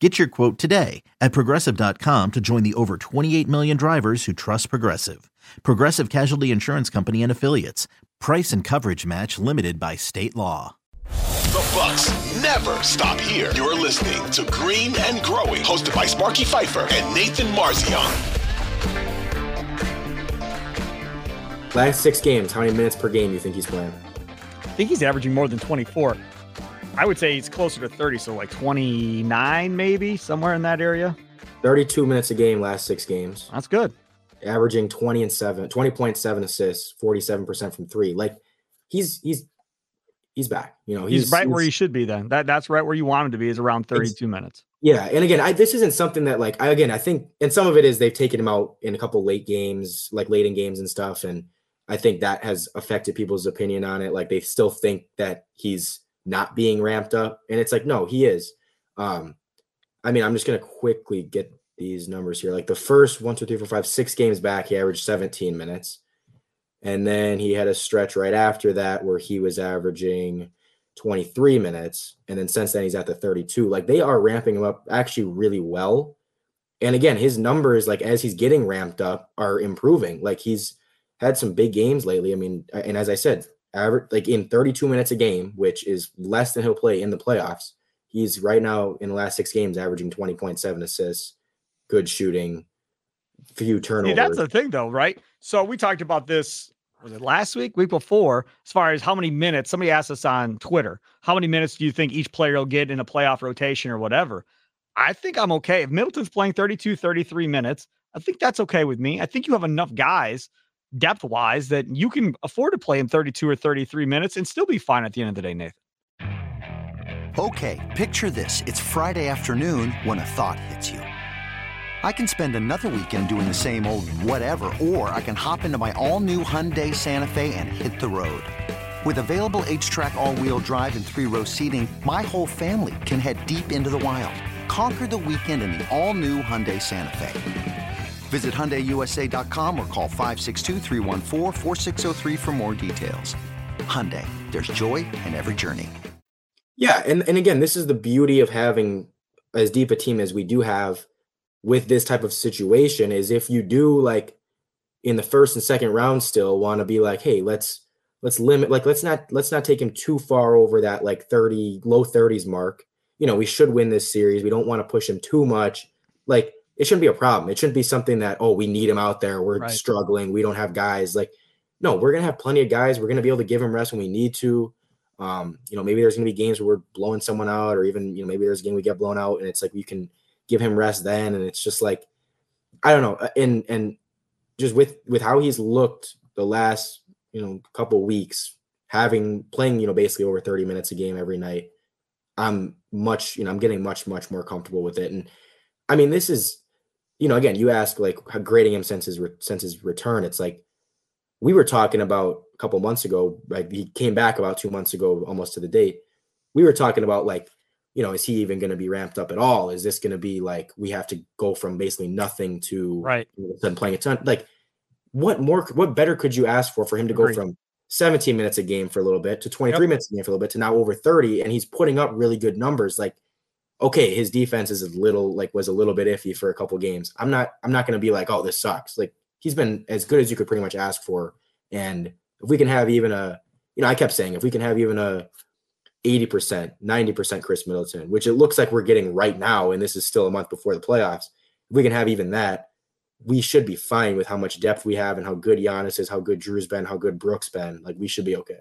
Get your quote today at progressive.com to join the over 28 million drivers who trust Progressive. Progressive Casualty Insurance Company and Affiliates. Price and coverage match limited by state law. The Bucks never stop here. You're listening to Green and Growing, hosted by Sparky Fifer and Nathan Marzion. Last six games, how many minutes per game do you think he's playing? I think he's averaging more than 24. I would say he's closer to 30, so like 29, maybe somewhere in that area. 32 minutes a game, last six games. That's good. Averaging 20 and 7, 20.7 assists, 47% from three. Like he's he's he's back. You know, he's, he's right he's, where he should be then. That that's right where you want him to be is around 32 minutes. Yeah. And again, I this isn't something that like I again I think and some of it is they've taken him out in a couple late games, like late in games and stuff. And I think that has affected people's opinion on it. Like they still think that he's not being ramped up. And it's like, no, he is. Um, I mean, I'm just gonna quickly get these numbers here. Like the first one, two, three, four, five, six games back, he averaged 17 minutes. And then he had a stretch right after that where he was averaging 23 minutes. And then since then, he's at the 32. Like they are ramping him up actually really well. And again, his numbers, like as he's getting ramped up, are improving. Like he's had some big games lately. I mean, and as I said, average like in 32 minutes a game, which is less than he'll play in the playoffs. He's right now in the last six games averaging 20.7 assists, good shooting, few turnovers. See, that's the thing though, right? So we talked about this was it last week, week before, as far as how many minutes somebody asked us on Twitter, how many minutes do you think each player will get in a playoff rotation or whatever? I think I'm okay. If Middleton's playing 32, 33 minutes, I think that's okay with me. I think you have enough guys depth wise that you can afford to play in 32 or 33 minutes and still be fine at the end of the day, Nathan. Okay, picture this. It's Friday afternoon when a thought hits you. I can spend another weekend doing the same old whatever, or I can hop into my all new Hyundai Santa Fe and hit the road. With available HTRAC, all wheel drive, and three row seating, my whole family can head deep into the wild. Conquer the weekend in the all new Hyundai Santa Fe. Visit HyundaiUSA.com or call 562 for more details. Hyundai, there's joy in every journey. Yeah, and, and again, this is the beauty of having as deep a team as we do have with this type of situation is if you do like in the first and second round still want to be like, hey, let's let's limit like let's not let's not take him too far over that like 30 low 30s mark. You know, we should win this series. We don't want to push him too much. Like it shouldn't be a problem. It shouldn't be something that, oh, we need him out there. We're right. struggling. We don't have guys. Like, no, we're gonna have plenty of guys. We're gonna be able to give him rest when we need to. Um, you know, maybe there's gonna be games where we're blowing someone out, or even, you know, maybe there's a game we get blown out and it's like we can give him rest then. And it's just like, I don't know. Uh, and and just with with how he's looked the last, you know, couple weeks, having playing, you know, basically over 30 minutes a game every night, I'm much, you know, I'm getting much, much more comfortable with it. And I mean, this is you know, again, you ask like grading him since his re- since his return. It's like we were talking about a couple months ago. Like he came back about two months ago, almost to the date. We were talking about like, you know, is he even going to be ramped up at all? Is this going to be like we have to go from basically nothing to right then playing a ton? Like, what more? What better could you ask for for him to Agreed. go from 17 minutes a game for a little bit to 23 Yep. minutes a game for a little bit to now over 30 and he's putting up really good numbers like okay his defense is a little like was a little bit iffy for a couple games i'm not i'm not going to be like oh this sucks like he's been as good as you could pretty much ask for and if we can have even a you know i kept saying if we can have even a 80% 90% Khris Middleton which it looks like we're getting right now and this is still a month before the playoffs if we can have even that we should be fine with how much depth we have and how good Giannis is, how good Jrue's been, how good Brook's been. Like we should be okay.